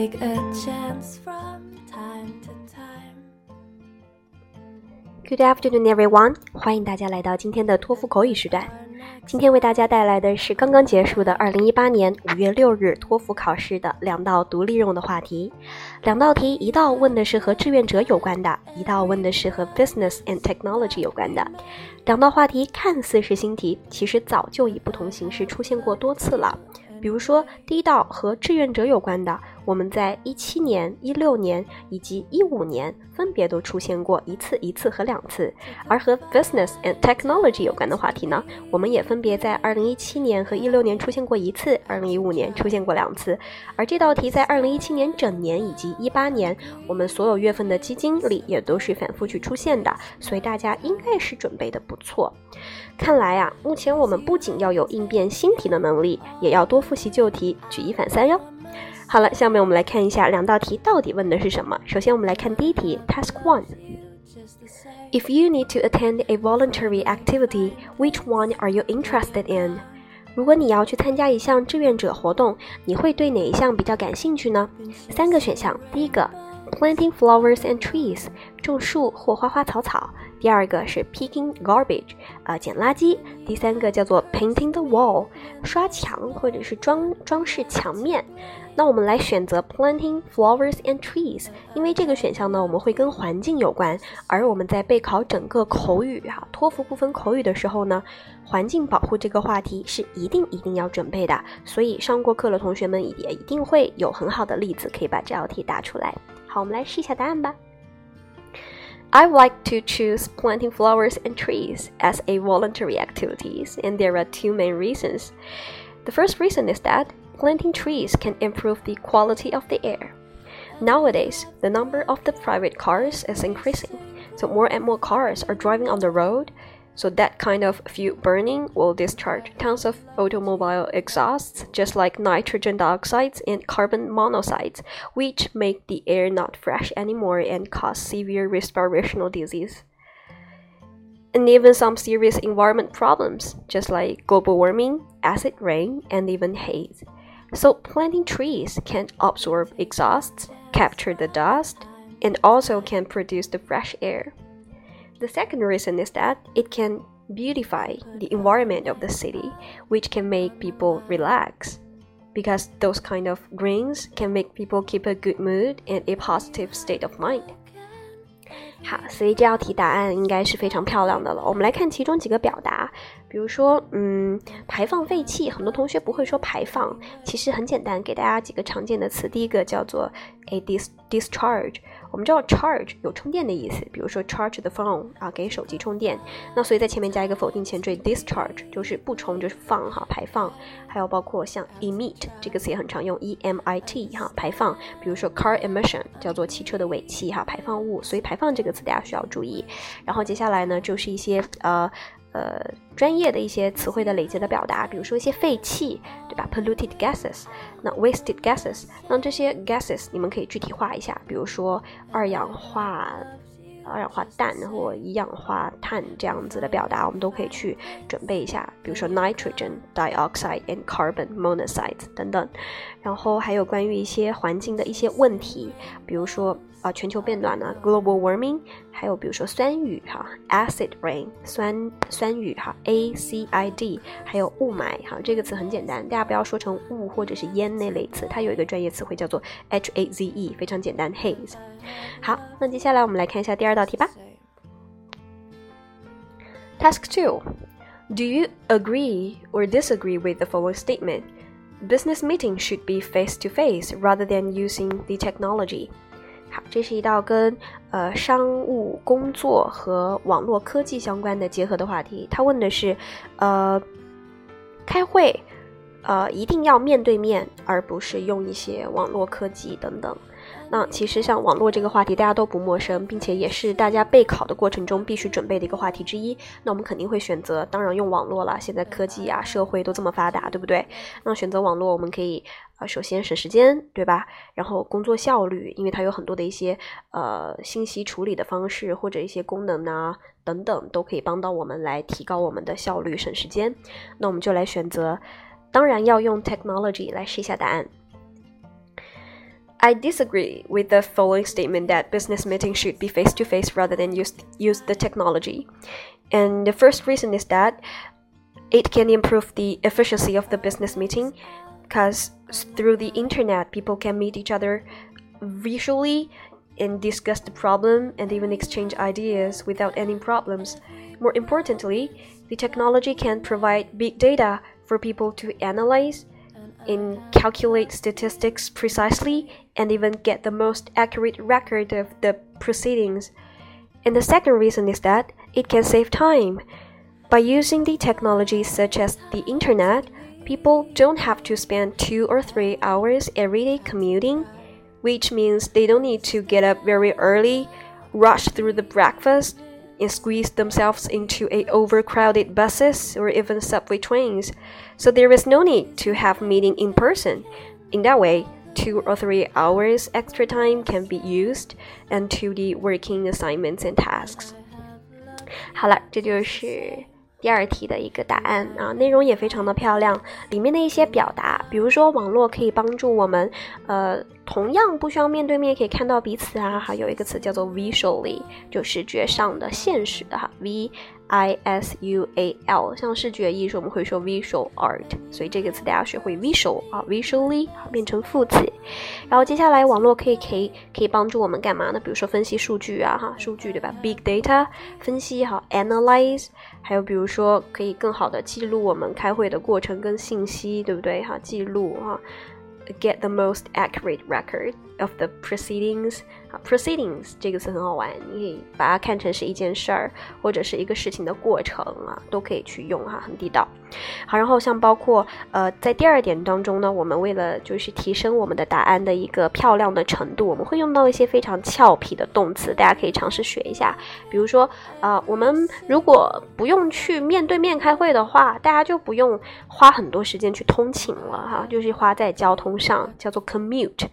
take a chance from time to time. Good afternoon, everyone！欢迎大家来到今天的托福口语时段。今天为大家带来的是刚刚结束的2018年5月6日托福考试的两道独立任务的话题。两道题，一道问的是和志愿者有关的，一道问的是和 business and technology 有关的。两道话题看似是新题，其实早就以不同形式出现过多次了。比如说，第一道和志愿者有关的，我们在一七年、一六年以及一五年分别都出现过一次、一次和两次；而和 business and technology 有关的话题呢，我们也分别在二零一七年和一六年出现过一次，二零一五年出现过两次。而这道题在二零一七年整年以及一八年，我们所有月份的基金里也都是反复去出现的，所以大家应该是准备的不错。看来啊，目前我们不仅要有应变新题的能力，也要多复习旧题，举一反三哟。好了，下面我们来看一下两道题到底问的是什么。首先，我们来看第一题，Task One。If you need to attend a voluntary activity, which one are you interested in？如果你要去参加一项志愿者活动，你会对哪一项比较感兴趣呢？三个选项，第一个，planting flowers and trees，种树或花花草草。第二个是 picking garbage，啊，捡垃圾。第三个叫做 painting the wall，刷墙或者是装装饰墙面。那我们来选择 planting flowers and trees，因为这个选项呢，我们会跟环境有关。而我们在备考整个口语哈托福部分口语的时候呢，环境保护这个话题是一定一定要准备的。所以上过课的同学们也一定会有很好的例子可以把这道题答出来。好，我们来试一下答案吧。I like to choose planting flowers and trees as a voluntary activities, and there are two main reasons. The first reason is that planting trees can improve the quality of the air. Nowadays, the number of the private cars is increasing, so more and more cars are driving on the road, so that kind of fuel burning will discharge tons of automobile exhausts, just like nitrogen dioxide and carbon monoxides, which make the air not fresh anymore and cause severe respirational disease. And even some serious environment problems, just like global warming, acid rain, and even haze. So planting trees can absorb exhausts, capture the dust, and also can produce the fresh air. The second reason is that it can beautify the environment of the city, which can make people relax. Because those kind of greens can make people keep a good mood and a positive state of mind. 好，所以这道题答案应该是非常漂亮的了。我们来看其中几个表达， 比如说，嗯，排放废气，很多同学不会说排放，其实很简单，给大家几个常见的词。第一个叫做 a dis discharge。我们知道 charge 有充电的意思，比如说 charge the phone 啊，给手机充电。那所以在前面加一个否定前缀 discharge，就是不充，就是放哈，排放。还有包括像 emit 这个词也很常用，e m i t 哈，排放。比如说 car emission 叫做汽车的尾气哈，排放物。所以排放这个词大家需要注意。然后接下来呢，就是一些呃。呃，专业的一些词汇的累积的表达，比如说一些废气，对吧？polluted gases，那 wasted gases，那这些 gases 你们可以具体化一下，比如说二氧化二氧化氮或一氧化碳这样子的表达，我们都可以去准备一下，比如说 nitrogen dioxide and carbon monoxide 等等。然后还有关于一些环境的一些问题，比如说。啊，全球变暖呢，global warming，还有比如说酸雨哈，acid rain，酸酸雨哈，a c i d，还有雾霾哈，这个词很简单，大家不要说成雾或者是烟那类词，它有一个专业词汇叫做 h a z e，非常简单，haze。好，那接下来我们来看一下第二道题吧。Task two. Do you agree or disagree with the following statement? Business meetings should be face to face rather than using the technology. 好，这是一道跟呃商务工作和网络科技相关的结合的话题。他问的是，呃，开会，呃，一定要面对面，而不是用一些网络科技等等。那其实像网络这个话题，大家都不陌生，并且也是大家备考的过程中必须准备的一个话题之一。那我们肯定会选择，当然用网络了。现在科技啊，社会都这么发达，对不对？那选择网络，我们可以啊，首先省时间，对吧？然后工作效率，因为它有很多的一些呃信息处理的方式或者一些功能啊等等，都可以帮到我们来提高我们的效率、省时间。那我们就来选择，当然要用 technology 来试一下答案。 I disagree with the following statement that business meetings should be face to face rather than use use the technology. And the first reason is that it can improve the efficiency of the business meeting because through the internet people can meet each other visually and discuss the problem and even exchange ideas without any problems. More importantly, the technology can provide big data for people to analyze and uh, calculate statistics precisely and even get the most accurate record of the proceedings. And the second reason is that it can save time. By using the technologies such as the internet, people don't have to spend two or three hours every day commuting which means they don't need to get up very early, rush through the breakfast, and squeeze themselves into a overcrowded buses or even subway trains. So there is no need to have meeting in person. In that way, two or three hours extra time can be used into the working assignments and tasks. 好了，这就是第二题的一个答案啊，内容也非常的漂亮，里面的一些表达，比如说网络可以帮助我们，呃， 同样不需要面对面可以看到彼此啊，还有一个词叫做 visually，就视觉上的、现实的哈，v。I S U A L，像视觉艺术我们会说 visual art，所以这个词大家学会 visual 啊，visually 变成副词。然后接下来网络可以可以可以帮助我们干嘛呢？比如说分析数据啊，哈，数据对吧？Big data 分析哈，analyze，还有比如说可以更好的记录我们开会的过程跟信息，对不对？哈，记录哈。Get the most accurate record of the proceedings。啊，proceedings 这个词很好玩，你可以把它看成是一件事儿，或者是一个事情的过程啊，都可以去用哈，很地道。好，然后像包括呃，在第二点当中呢，我们为了就是提升我们的答案的一个漂亮的程度，我们会用到一些非常俏皮的动词，大家可以尝试学一下。比如说啊，我们如果不用去面对面开会的话，大家就不用花很多时间去通勤了哈，就是花在交通上，叫做 commute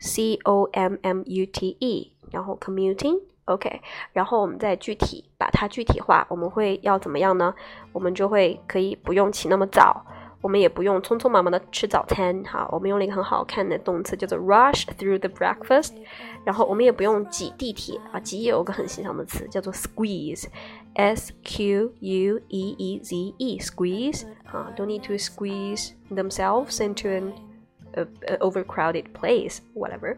commute，c o m m u t e，然后 commuting。OK，然后我们再具体把它具体化，我们会要怎么样呢？我们就会可以不用起那么早，我们也不用匆匆忙忙的吃早餐，哈，我们用了一个很好看的动词叫做 rush through the breakfast，然后我们也不用挤地铁啊，挤也有个很形象的词叫做 squeeze，s q u e e z e，squeeze，啊，don't need to squeeze themselves into an 呃 overcrowded place whatever。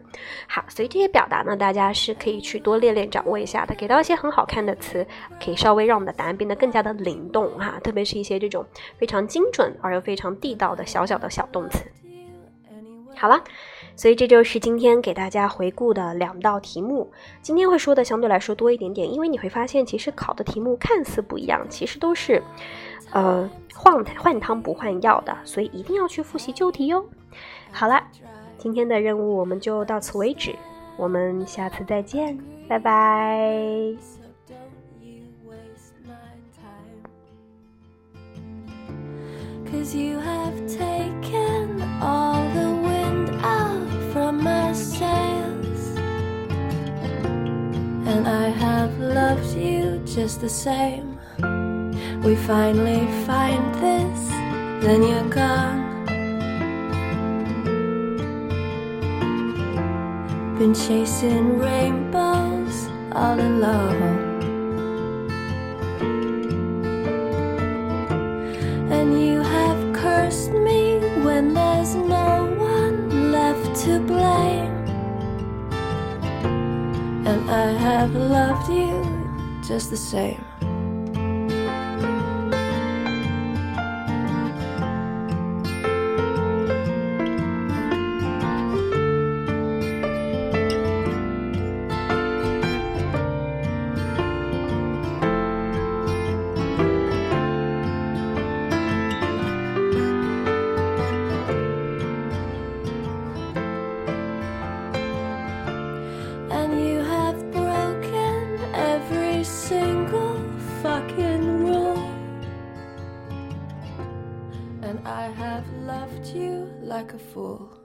好，所以这些表达呢，大家是可以去多练练掌握一下的。给到一些很好看的词，可以稍微让我们的答案变得更加的灵动哈，特别是一些这种非常精准而又非常地道的小小的小动词。好了，所以这就是今天给大家回顾的两道题目。今天会说的相对来说多一点点，因为你会发现，其实考的题目看似不一样，其实都是，呃，换换汤不换药的，所以一定要去复习旧题哟。好了，今天的任务我们就到此为止，我们下次再见，拜拜。Cause you have taken all the wind out from my sails, and I have loved you just the same. We finally find this, then you're gone. been chasing rainbows all alone. And you have cursed me when there's no one left to blame. And I have loved you just the same. I have loved you like a fool.